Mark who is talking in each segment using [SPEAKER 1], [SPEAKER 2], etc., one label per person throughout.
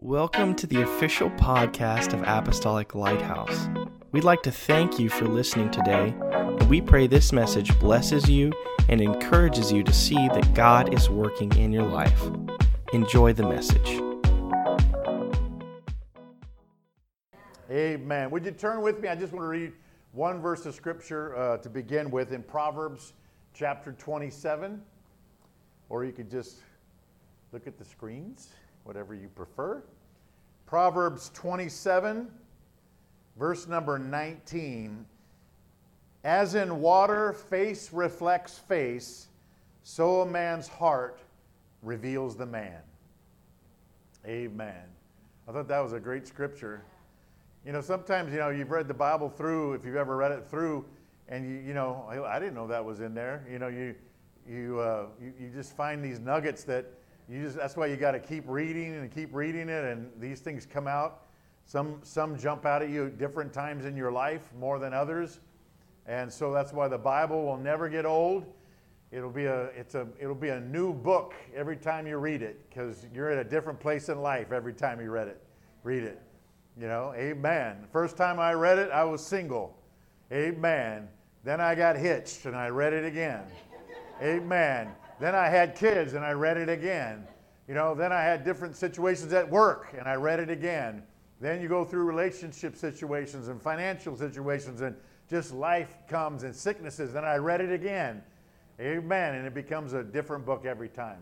[SPEAKER 1] Welcome to the official podcast of Apostolic Lighthouse. We'd like to thank you for listening today, and we pray this message blesses you and encourages you to see that God is working in your life. Enjoy the message.
[SPEAKER 2] Amen. Would you turn with me? I just want to read one verse of scripture uh, to begin with in Proverbs chapter 27, or you could just look at the screens whatever you prefer. Proverbs 27, verse number 19. As in water, face reflects face, so a man's heart reveals the man. Amen. I thought that was a great scripture. You know, sometimes, you know, you've read the Bible through, if you've ever read it through, and you, you know, I didn't know that was in there. You know, you, you, uh, you, you just find these nuggets that you just that's why you got to keep reading and keep reading it and these things come out. Some some jump out at you at different times in your life more than others. And so that's why the bible will never get old. It'll be a it's a it'll be a new book every time you read it because you're at a different place in life every time you read it read it. You know amen. First time i read it i was single. Amen. Then i got hitched and i read it again. Amen then I had kids and I read it again. You know, then I had different situations at work and I read it again. Then you go through relationship situations and financial situations and just life comes and sicknesses and I read it again. Amen. And it becomes a different book every time.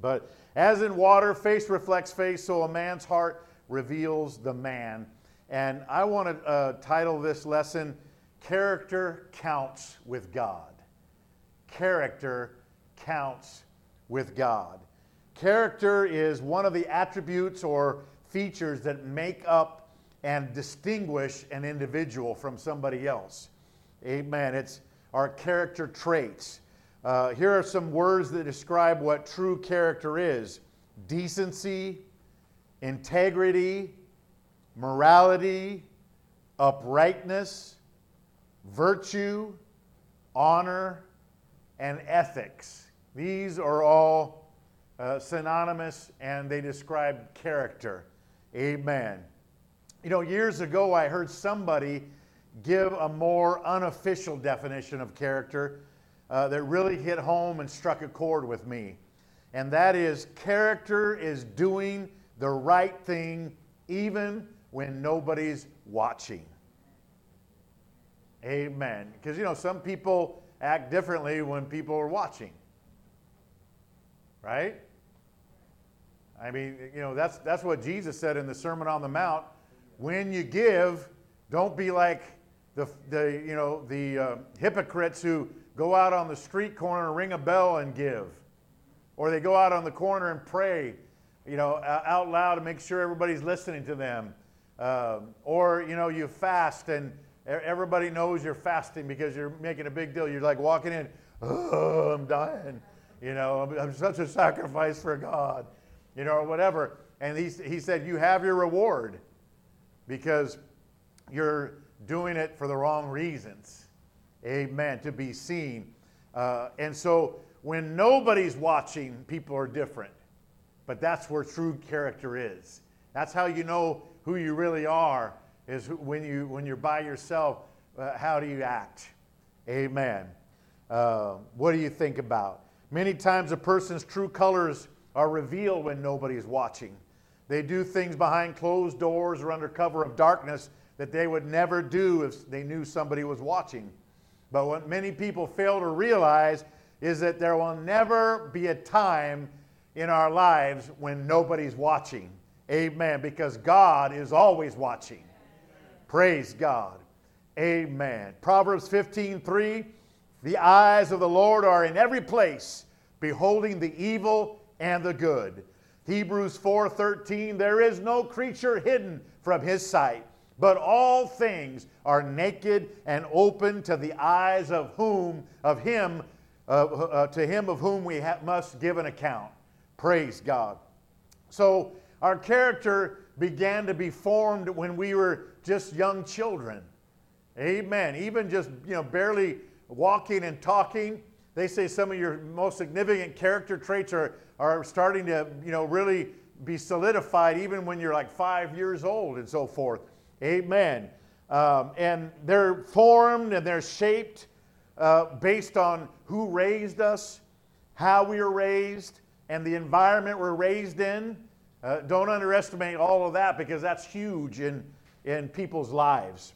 [SPEAKER 2] But as in water, face reflects face, so a man's heart reveals the man. And I want to uh, title this lesson, Character Counts with God. Character counts with God. Character is one of the attributes or features that make up and distinguish an individual from somebody else. Amen. It's our character traits. Uh, here are some words that describe what true character is decency, integrity, morality, uprightness, virtue, honor, and ethics. These are all uh, synonymous and they describe character. Amen. You know, years ago I heard somebody give a more unofficial definition of character uh, that really hit home and struck a chord with me. And that is character is doing the right thing even when nobody's watching. Amen. Because, you know, some people act differently when people are watching right? I mean, you know, that's, that's what Jesus said in the Sermon on the Mount. When you give, don't be like the, the, you know, the uh, hypocrites who go out on the street corner and ring a bell and give. Or they go out on the corner and pray, you know, out loud to make sure everybody's listening to them. Uh, or, you know, you fast and everybody knows you're fasting because you're making a big deal. You're like walking in, oh, I'm dying. You know, I'm, I'm such a sacrifice for God, you know, or whatever. And he, he said, You have your reward because you're doing it for the wrong reasons. Amen. To be seen. Uh, and so when nobody's watching, people are different. But that's where true character is. That's how you know who you really are, is when, you, when you're by yourself, uh, how do you act? Amen. Uh, what do you think about? Many times a person's true colors are revealed when nobody's watching. They do things behind closed doors or under cover of darkness that they would never do if they knew somebody was watching. But what many people fail to realize is that there will never be a time in our lives when nobody's watching. Amen. Because God is always watching. Praise God. Amen. Proverbs 15 3 the eyes of the Lord are in every place, beholding the evil and the good. Hebrews 4:13 There is no creature hidden from his sight, but all things are naked and open to the eyes of whom of him uh, uh, to him of whom we ha- must give an account. Praise God. So our character began to be formed when we were just young children. Amen. Even just, you know, barely walking and talking. They say some of your most significant character traits are, are starting to, you know, really be solidified even when you're like five years old and so forth. Amen. Um, and they're formed and they're shaped uh, based on who raised us, how we were raised, and the environment we're raised in. Uh, don't underestimate all of that because that's huge in, in people's lives.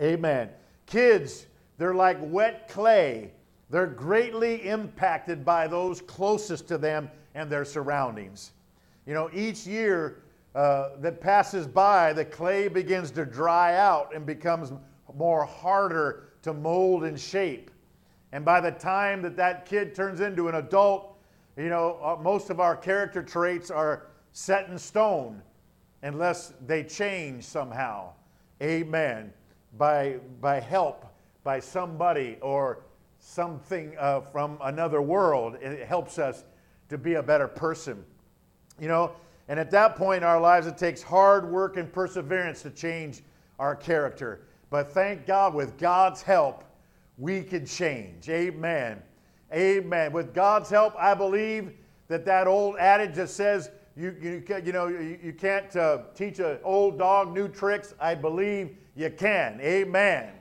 [SPEAKER 2] Amen. Kids, they're like wet clay. They're greatly impacted by those closest to them and their surroundings. You know, each year uh, that passes by, the clay begins to dry out and becomes more harder to mold and shape. And by the time that that kid turns into an adult, you know, uh, most of our character traits are set in stone unless they change somehow. Amen. By, by help by somebody or something uh, from another world, it helps us to be a better person. You know, and at that point in our lives, it takes hard work and perseverance to change our character. But thank God, with God's help, we can change. Amen. Amen. With God's help, I believe that that old adage that says, you, you, you know, you, you can't uh, teach an old dog new tricks. I believe you can. Amen.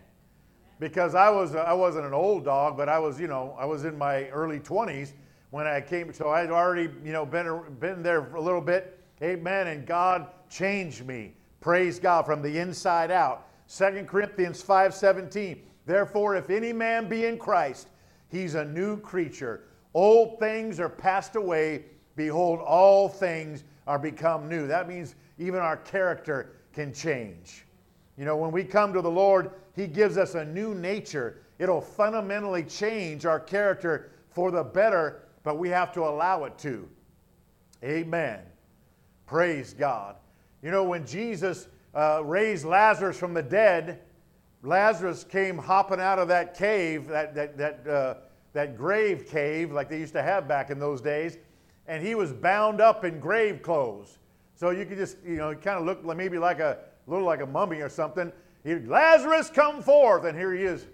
[SPEAKER 2] Because I, was, I wasn't an old dog, but I was, you know, I was in my early 20s when I came. So I'd already, you know, been, been there a little bit. Amen. And God changed me. Praise God from the inside out. 2 Corinthians 5:17. Therefore, if any man be in Christ, he's a new creature. Old things are passed away. Behold, all things are become new. That means even our character can change. You know, when we come to the Lord, He gives us a new nature. It'll fundamentally change our character for the better but we have to allow it to. Amen. Praise God. You know, when Jesus uh, raised Lazarus from the dead, Lazarus came hopping out of that cave, that, that, that, uh, that grave cave, like they used to have back in those days, and he was bound up in grave clothes. So you could just, you know, kind of looked maybe like a little like a mummy or something. Lazarus, come forth, and here he is,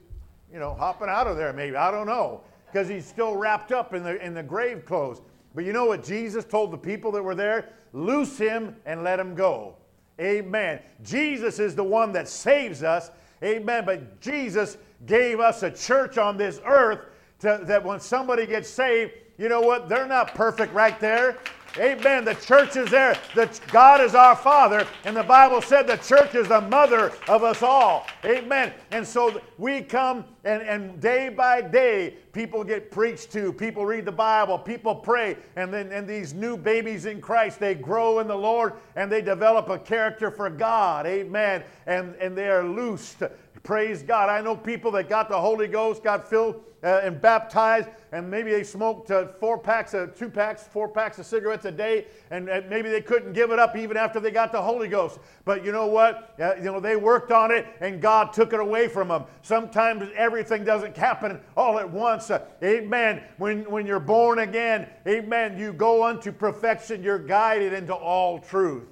[SPEAKER 2] you know, hopping out of there. Maybe I don't know because he's still wrapped up in the, in the grave clothes. But you know what Jesus told the people that were there? Loose him and let him go. Amen. Jesus is the one that saves us. Amen. But Jesus gave us a church on this earth to, that when somebody gets saved, you know what? They're not perfect right there. Amen. The church is there. The, God is our Father, and the Bible said the church is the mother of us all. Amen. And so we come, and, and day by day, people get preached to, people read the Bible, people pray, and then and these new babies in Christ, they grow in the Lord and they develop a character for God. Amen. And, and they are loosed. Praise God. I know people that got the Holy Ghost, got filled uh, and baptized, and maybe they smoked uh, four packs of two packs, four packs of cigarettes a day, and, and, maybe they couldn't give it up even after they got the Holy Ghost. But you know what? Uh, you know they worked on it, and God took it away from them. Sometimes everything doesn't happen all at once. Uh, amen. When when you're born again, Amen. You go unto perfection. You're guided into all truth,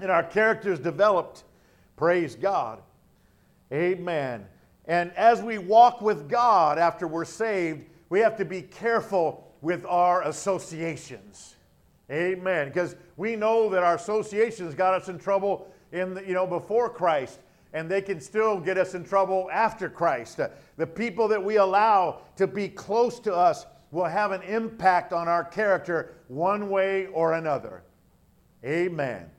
[SPEAKER 2] and our character is developed. Praise God. Amen. And as we walk with God after we're saved, we have to be careful with our associations. Amen. Because we know that our associations got us in trouble in the, you know before Christ, and they can still get us in trouble after Christ. The people that we allow to be close to us will have an impact on our character one way or another. Amen.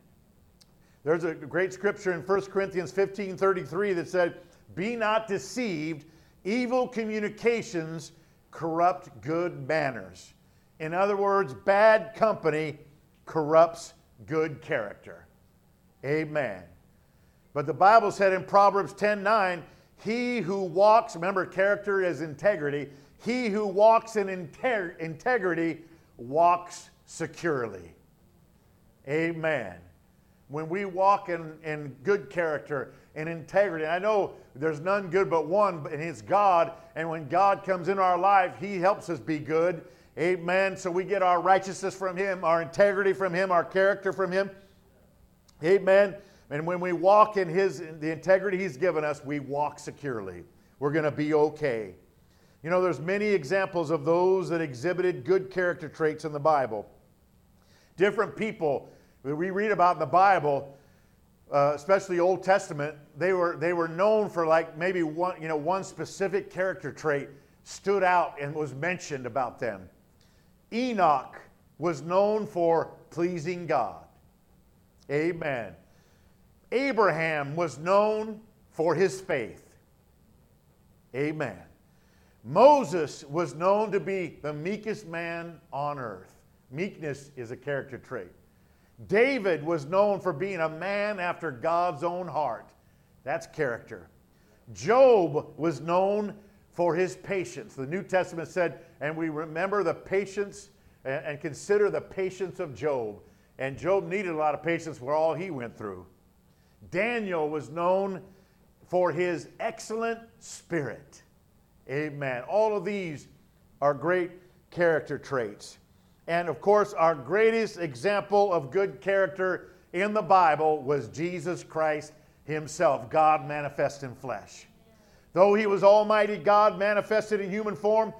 [SPEAKER 2] There's a great scripture in 1 Corinthians 15 33 that said, Be not deceived, evil communications corrupt good manners. In other words, bad company corrupts good character. Amen. But the Bible said in Proverbs 10 9, He who walks, remember, character is integrity, he who walks in integrity walks securely. Amen when we walk in, in good character and integrity. I know there's none good but one, and it's God. And when God comes in our life, He helps us be good. Amen. So we get our righteousness from Him, our integrity from Him, our character from Him. Amen. And when we walk in His in the integrity He's given us, we walk securely. We're going to be okay. You know, there's many examples of those that exhibited good character traits in the Bible. different people that we read about in the Bible, uh, especially Old Testament, they were, they were known for like maybe one, you know, one specific character trait stood out and was mentioned about them. Enoch was known for pleasing God. Amen. Abraham was known for his faith. Amen. Moses was known to be the meekest man on earth. Meekness is a character trait. David was known for being a man after God's own heart. That's character. Job was known for his patience. The New Testament said, and we remember the patience and consider the patience of Job. And Job needed a lot of patience for all he went through. Daniel was known for his excellent spirit. Amen. All of these are great character traits. And of course, our greatest example of good character in the Bible was Jesus Christ himself, God manifest in flesh. Though he was almighty God manifested in human form,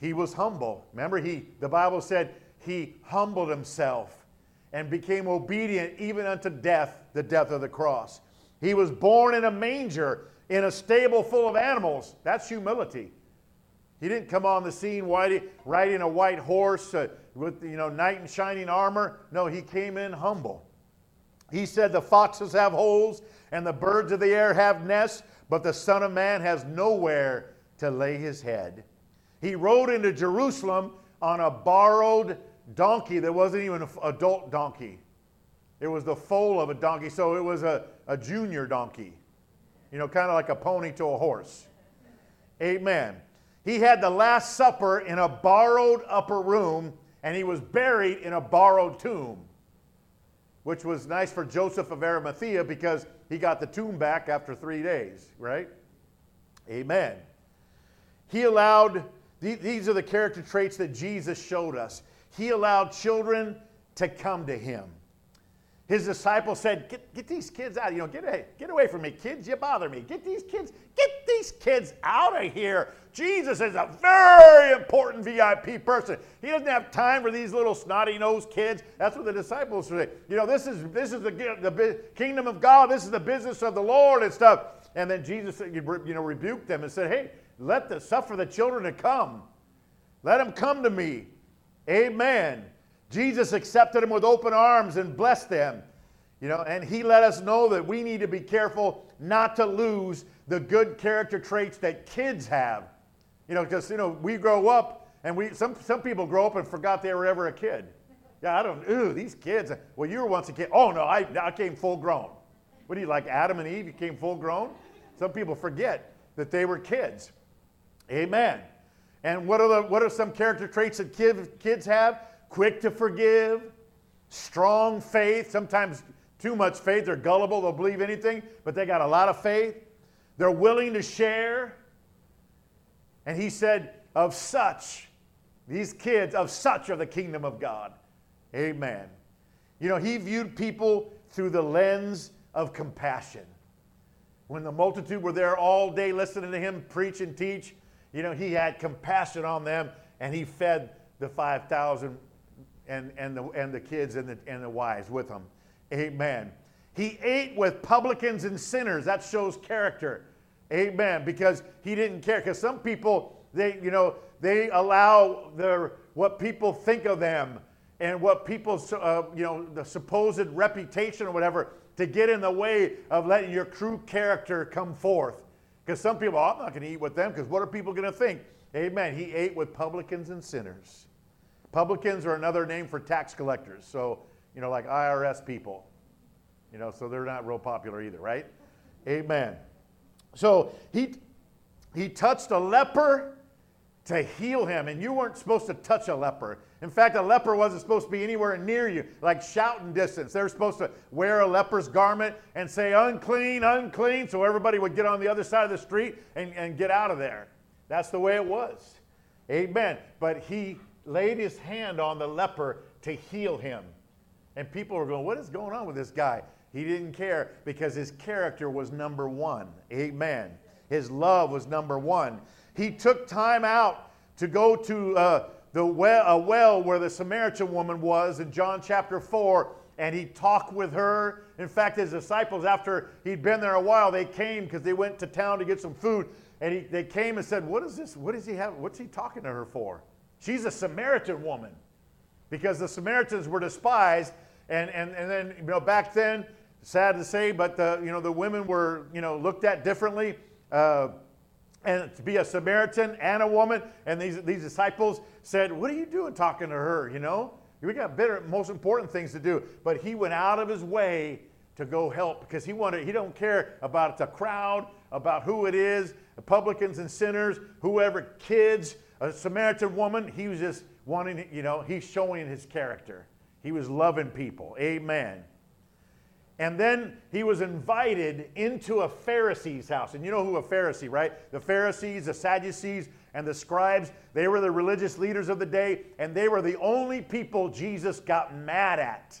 [SPEAKER 2] he was humble. Remember he the Bible said he humbled himself and became obedient even unto death, the death of the cross. He was born in a manger in a stable full of animals. That's humility. He didn't come on the scene riding a white horse uh, with you know knight in shining armor. No, he came in humble. He said, "The foxes have holes and the birds of the air have nests, but the Son of Man has nowhere to lay his head." He rode into Jerusalem on a borrowed donkey that wasn't even an adult donkey. It was the foal of a donkey, so it was a, a junior donkey. You know, kind of like a pony to a horse. Amen. He had the Last Supper in a borrowed upper room, and he was buried in a borrowed tomb, which was nice for Joseph of Arimathea because he got the tomb back after three days, right? Amen. He allowed, these are the character traits that Jesus showed us. He allowed children to come to him. His disciples said, get, get these kids out. You know, get, get away from me, kids. You bother me. Get these kids, get these kids out of here. Jesus is a very important VIP person. He doesn't have time for these little snotty nosed kids. That's what the disciples say. You know, this is this is the, the kingdom of God. This is the business of the Lord and stuff. And then Jesus, you know, rebuked them and said, Hey, let the suffer the children to come. Let them come to me. Amen. Jesus accepted them with open arms and blessed them. You know, and he let us know that we need to be careful not to lose the good character traits that kids have. You know, because you know, we grow up and we some some people grow up and forgot they were ever a kid. Yeah, I don't ooh, these kids. Well, you were once a kid. Oh no, I, I came full grown. What do you like, Adam and Eve? You came full grown? Some people forget that they were kids. Amen. And what are the what are some character traits that kids kids have? Quick to forgive, strong faith, sometimes too much faith. They're gullible, they'll believe anything, but they got a lot of faith. They're willing to share. And he said, Of such, these kids, of such are the kingdom of God. Amen. You know, he viewed people through the lens of compassion. When the multitude were there all day listening to him preach and teach, you know, he had compassion on them and he fed the 5,000 and, and, the, and the kids and the, and the wives with him. Amen. He ate with publicans and sinners. That shows character. Amen. Because he didn't care. Because some people, they, you know, they allow their what people think of them and what people's, uh, you know, the supposed reputation or whatever to get in the way of letting your true character come forth. Because some people, oh, I'm not going to eat with them because what are people going to think? Amen. He ate with publicans and sinners. Publicans are another name for tax collectors. So, you know, like IRS people. You know, so they're not real popular either, right? Amen. So he, he touched a leper to heal him, and you weren't supposed to touch a leper. In fact, a leper wasn't supposed to be anywhere near you, like shouting distance. They were supposed to wear a leper's garment and say, unclean, unclean, so everybody would get on the other side of the street and, and get out of there. That's the way it was. Amen. But he laid his hand on the leper to heal him. And people were going, What is going on with this guy? He didn't care because his character was number one. Amen. His love was number one. He took time out to go to uh, the well, a well where the Samaritan woman was in John chapter 4, and he talked with her. In fact, his disciples, after he'd been there a while, they came because they went to town to get some food, and he, they came and said, What is this? What does he have? What's he talking to her for? She's a Samaritan woman because the Samaritans were despised. And, and, and then, you know, back then, sad to say, but the, you know, the women were, you know, looked at differently. Uh, and to be a Samaritan and a woman. And these, these disciples said, What are you doing talking to her? You know, we got better, most important things to do. But he went out of his way to go help because he wanted, he don't care about the crowd, about who it is, the publicans and sinners, whoever, kids, a Samaritan woman. He was just wanting, you know, he's showing his character. He was loving people. Amen. And then he was invited into a Pharisee's house. And you know who a Pharisee, right? The Pharisees, the Sadducees, and the scribes, they were the religious leaders of the day, and they were the only people Jesus got mad at.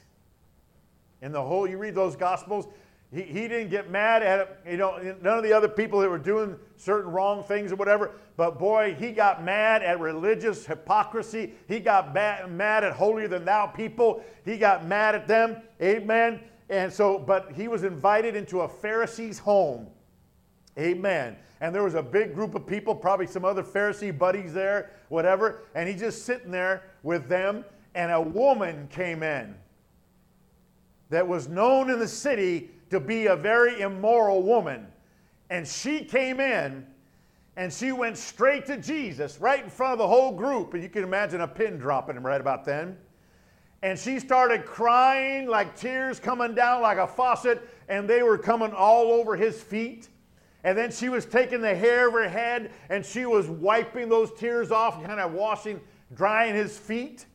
[SPEAKER 2] In the whole, you read those Gospels, he, he didn't get mad at, you know, none of the other people that were doing certain wrong things or whatever, but boy, he got mad at religious hypocrisy. He got mad at holier than thou people. He got mad at them. Amen. And so, but he was invited into a Pharisee's home. Amen. And there was a big group of people, probably some other Pharisee buddies there, whatever. And he's just sitting there with them. And a woman came in that was known in the city to be a very immoral woman. And she came in and she went straight to Jesus right in front of the whole group. And you can imagine a pin dropping him right about then and she started crying like tears coming down like a faucet, and they were coming all over his feet. And then she was taking the hair of her head and she was wiping those tears off, kind of washing, drying his feet.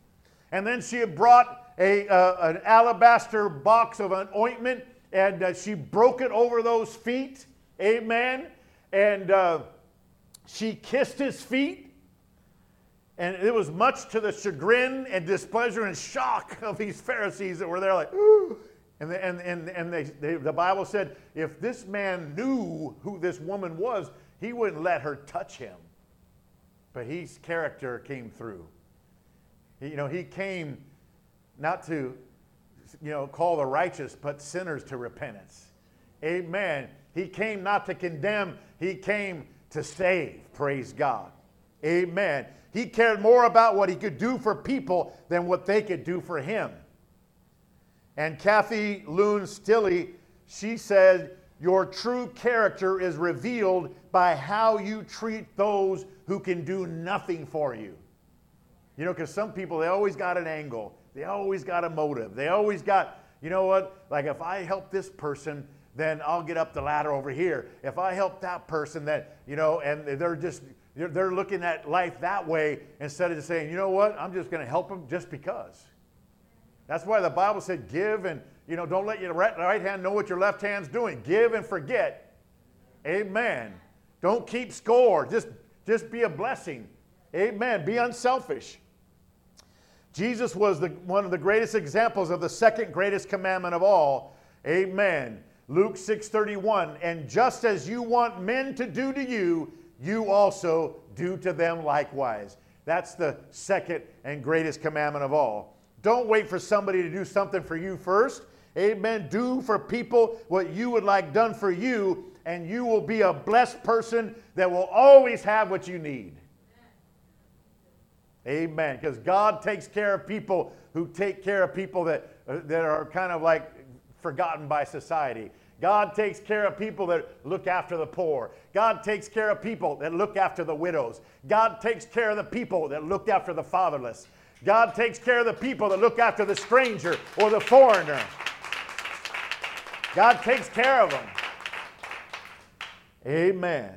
[SPEAKER 2] And then she had brought a, uh, an alabaster box of an ointment and uh, she broke it over those feet. Amen. And uh, she kissed his feet and it was much to the chagrin and displeasure and shock of these Pharisees that were there, like, Ooh. and, and, and, and they, they, the Bible said if this man knew who this woman was, he wouldn't let her touch him. But his character came through. He, you know, he came not to, you know, call the righteous, but sinners to repentance. Amen. He came not to condemn, he came to save. Praise God. Amen. He cared more about what he could do for people than what they could do for him. And Kathy Loon Stilley, she said, Your true character is revealed by how you treat those who can do nothing for you. You know, because some people, they always got an angle, they always got a motive, they always got, you know what, like if I help this person, then I'll get up the ladder over here. If I help that person, then, you know, and they're just they're looking at life that way instead of just saying, you know what, I'm just going to help them just because. That's why the Bible said, give and, you know, don't let your right hand know what your left hand's doing. Give and forget. Amen. Don't keep score. Just, just be a blessing. Amen. Be unselfish. Jesus was the, one of the greatest examples of the second greatest commandment of all. Amen. Luke 6:31, and just as you want men to do to you, you also do to them likewise. That's the second and greatest commandment of all. Don't wait for somebody to do something for you first. Amen. Do for people what you would like done for you, and you will be a blessed person that will always have what you need. Amen. Because God takes care of people who take care of people that, uh, that are kind of like forgotten by society. God takes care of people that look after the poor. God takes care of people that look after the widows. God takes care of the people that look after the fatherless. God takes care of the people that look after the stranger or the foreigner. God takes care of them. Amen.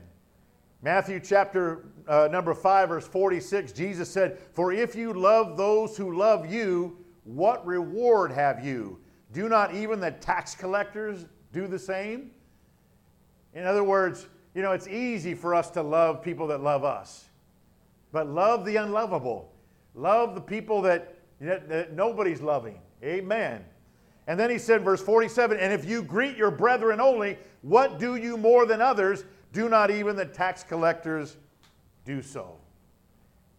[SPEAKER 2] Matthew chapter uh, number 5, verse 46, Jesus said, For if you love those who love you, what reward have you? Do not even the tax collectors do the same? In other words, you know, it's easy for us to love people that love us, but love the unlovable. Love the people that, that, that nobody's loving. Amen. And then he said, verse 47 And if you greet your brethren only, what do you more than others? Do not even the tax collectors do so.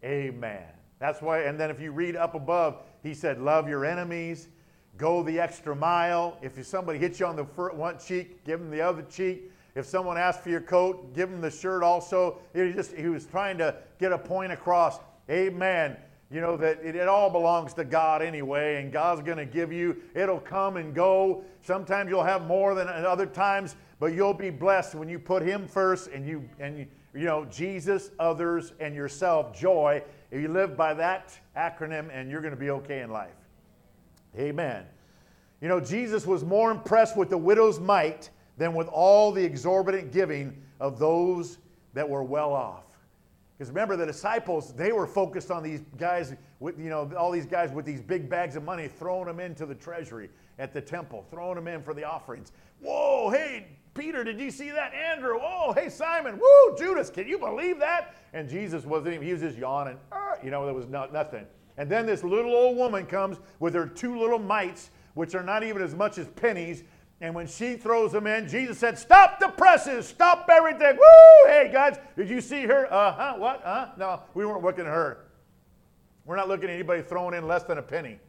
[SPEAKER 2] Amen. That's why, and then if you read up above, he said, Love your enemies, go the extra mile. If somebody hits you on the one cheek, give them the other cheek. If someone asks for your coat, give them the shirt also. He, just, he was trying to get a point across. Amen. You know, that it, it all belongs to God anyway, and God's going to give you, it'll come and go. Sometimes you'll have more than other times, but you'll be blessed when you put Him first and you, and you, you know, Jesus, others, and yourself, joy. If you live by that acronym, and you're going to be okay in life. Amen. You know, Jesus was more impressed with the widow's mite than with all the exorbitant giving of those that were well off. Because remember, the disciples, they were focused on these guys, with, you know, all these guys with these big bags of money, throwing them into the treasury at the temple, throwing them in for the offerings. Whoa, hey, Peter, did you see that? Andrew, oh, hey, Simon, woo, Judas, can you believe that? And Jesus wasn't even, he was just yawning. You know, there was no, nothing. And then this little old woman comes with her two little mites, which are not even as much as pennies, and when she throws them in, Jesus said, Stop the presses, stop everything. Woo! Hey, guys, did you see her? Uh huh, what? Uh huh? No, we weren't looking at her. We're not looking at anybody throwing in less than a penny.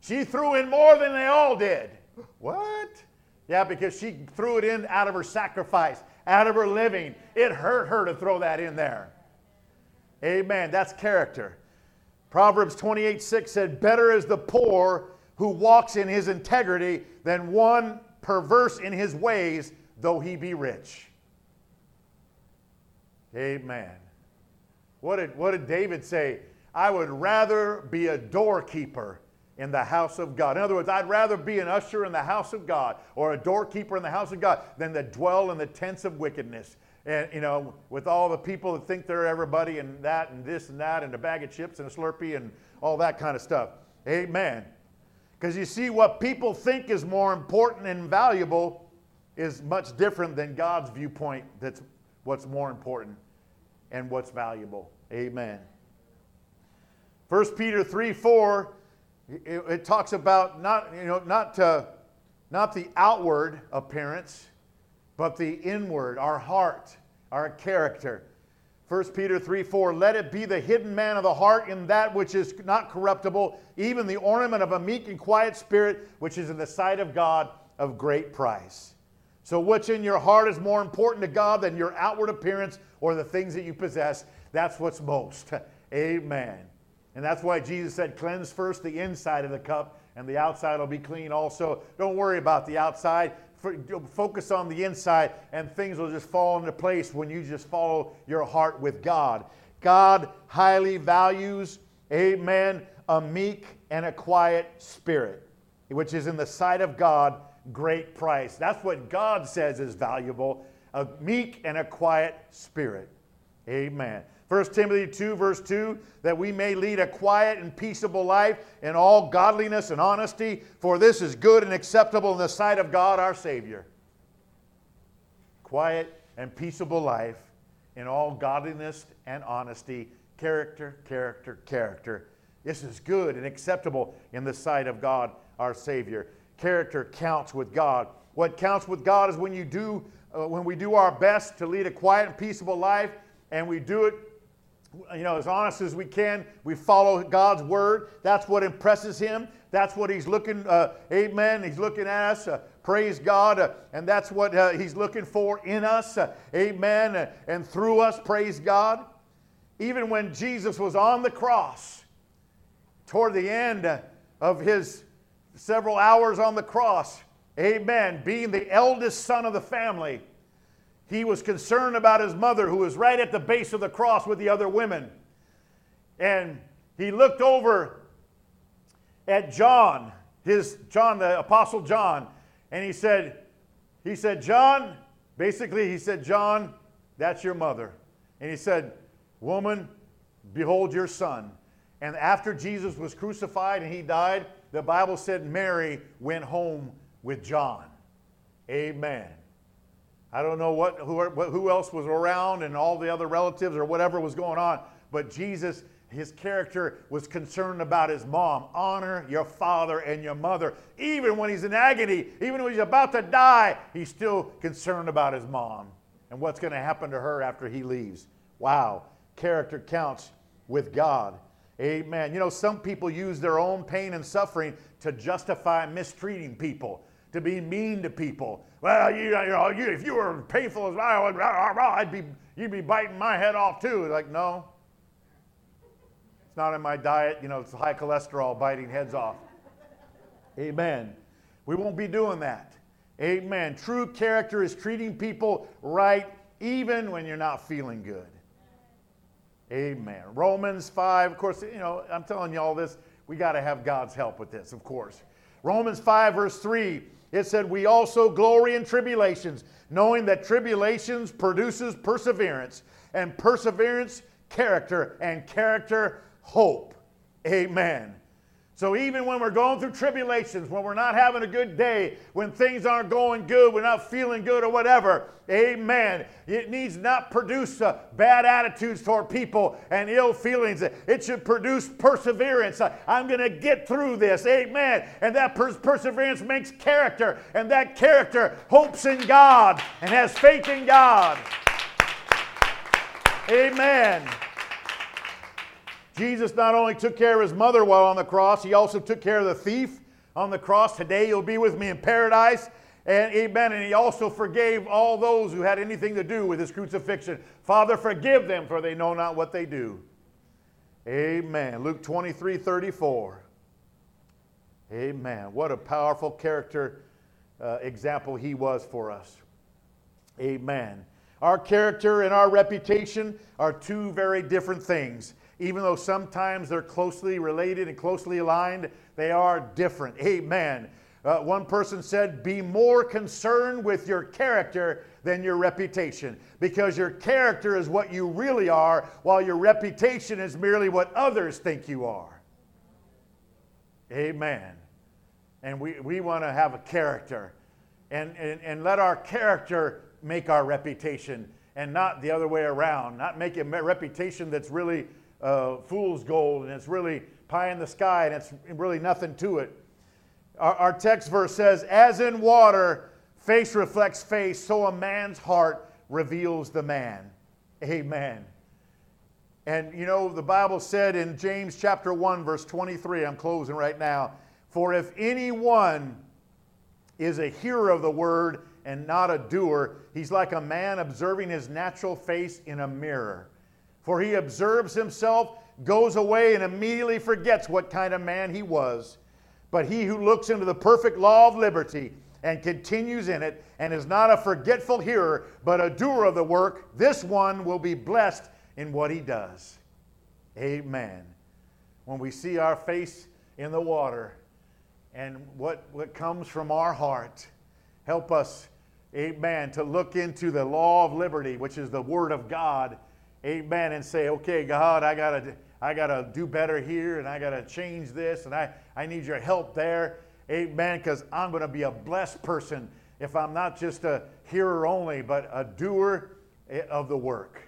[SPEAKER 2] She threw in more than they all did. What? Yeah, because she threw it in out of her sacrifice, out of her living. It hurt her to throw that in there. Amen. That's character. Proverbs 28 6 said, Better is the poor who walks in his integrity than one perverse in his ways, though he be rich. Amen. What did, what did David say? I would rather be a doorkeeper in the house of God. In other words, I'd rather be an usher in the house of God or a doorkeeper in the house of God than to dwell in the tents of wickedness. And, you know, with all the people that think they're everybody and that and this and that and a bag of chips and a Slurpee and all that kind of stuff. Amen. Because you see, what people think is more important and valuable is much different than God's viewpoint that's what's more important and what's valuable. Amen. 1 Peter 3 4, it, it talks about not, you know, not, uh, not the outward appearance, but the inward, our heart, our character. 1 Peter 3 4, let it be the hidden man of the heart in that which is not corruptible, even the ornament of a meek and quiet spirit, which is in the sight of God of great price. So, what's in your heart is more important to God than your outward appearance or the things that you possess. That's what's most. Amen. And that's why Jesus said, Cleanse first the inside of the cup, and the outside will be clean also. Don't worry about the outside focus on the inside and things will just fall into place when you just follow your heart with God. God highly values, amen, a meek and a quiet spirit, which is in the sight of God great price. That's what God says is valuable a meek and a quiet spirit. Amen. 1 Timothy 2, verse 2, that we may lead a quiet and peaceable life in all godliness and honesty, for this is good and acceptable in the sight of God our Savior. Quiet and peaceable life in all godliness and honesty, character, character, character. This is good and acceptable in the sight of God our Savior. Character counts with God. What counts with God is when you do, uh, when we do our best to lead a quiet and peaceable life, and we do it you know, as honest as we can. We follow God's word. That's what impresses Him. That's what He's looking, uh, amen. He's looking at us. Uh, praise God. Uh, and that's what uh, He's looking for in us. Uh, amen. Uh, and through us, praise God. Even when Jesus was on the cross, toward the end of His several hours on the cross, amen, being the eldest son of the family, he was concerned about his mother, who was right at the base of the cross with the other women. And he looked over at John, his John, the apostle John, and he said, he said, John, basically, he said, John, that's your mother. And he said, Woman, behold your son. And after Jesus was crucified and he died, the Bible said Mary went home with John. Amen. I don't know what who, who else was around and all the other relatives or whatever was going on, but Jesus, his character was concerned about his mom. Honor your father and your mother. Even when he's in agony, even when he's about to die, he's still concerned about his mom and what's going to happen to her after he leaves. Wow, character counts with God. Amen. You know, some people use their own pain and suffering to justify mistreating people, to be mean to people. Well, you, you know, you, if you were painful as I would, I'd be, you'd be biting my head off too. Like, no, it's not in my diet. You know, it's high cholesterol biting heads off. Amen. We won't be doing that. Amen. True character is treating people right even when you're not feeling good. Amen. Romans 5, of course, you know, I'm telling you all this, we got to have God's help with this, of course. Romans 5, verse 3, it said, We also glory in tribulations, knowing that tribulations produces perseverance, and perseverance, character, and character, hope. Amen. So even when we're going through tribulations, when we're not having a good day, when things aren't going good, we're not feeling good or whatever, amen. It needs not produce uh, bad attitudes toward people and ill feelings. It should produce perseverance. I'm going to get through this, amen. And that pers- perseverance makes character, and that character hopes in God and has faith in God. Amen. Jesus not only took care of his mother while on the cross, he also took care of the thief on the cross. Today you'll be with me in paradise. And amen. And he also forgave all those who had anything to do with his crucifixion. Father, forgive them, for they know not what they do. Amen. Luke 23 34. Amen. What a powerful character uh, example he was for us. Amen. Our character and our reputation are two very different things even though sometimes they're closely related and closely aligned, they are different. Amen. Uh, one person said, Be more concerned with your character than your reputation, because your character is what you really are, while your reputation is merely what others think you are. Amen. And we, we want to have a character, and, and, and let our character make our reputation, and not the other way around, not make a reputation that's really uh, fool's gold and it's really pie in the sky and it's really nothing to it. Our, our text verse says, As in water, face reflects face, so a man's heart reveals the man. Amen. And you know, the Bible said in James chapter 1, verse 23, I'm closing right now, for if anyone is a hearer of the word and not a doer, he's like a man observing his natural face in a mirror. For he observes himself, goes away, and immediately forgets what kind of man he was. But he who looks into the perfect law of liberty and continues in it, and is not a forgetful hearer, but a doer of the work, this one will be blessed in what he does. Amen. When we see our face in the water and what, what comes from our heart, help us, amen, to look into the law of liberty, which is the Word of God amen, and say, okay, God, I gotta, I gotta do better here, and I gotta change this, and I, I need your help there, amen, because I'm gonna be a blessed person if I'm not just a hearer only, but a doer of the work.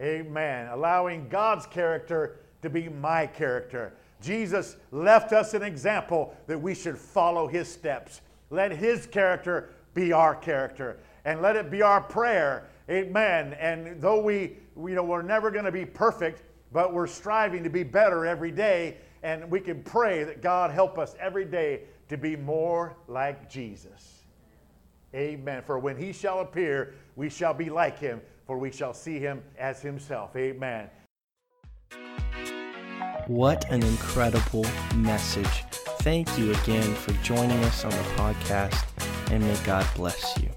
[SPEAKER 2] Amen. Allowing God's character to be my character. Jesus left us an example that we should follow his steps. Let his character be our character, and let it be our prayer Amen. And though we, you know, we're never going to be perfect, but we're striving to be better every day. And we can pray that God help us every day to be more like Jesus. Amen. For when he shall appear, we shall be like him, for we shall see him as himself. Amen.
[SPEAKER 1] What an incredible message. Thank you again for joining us on the podcast, and may God bless you.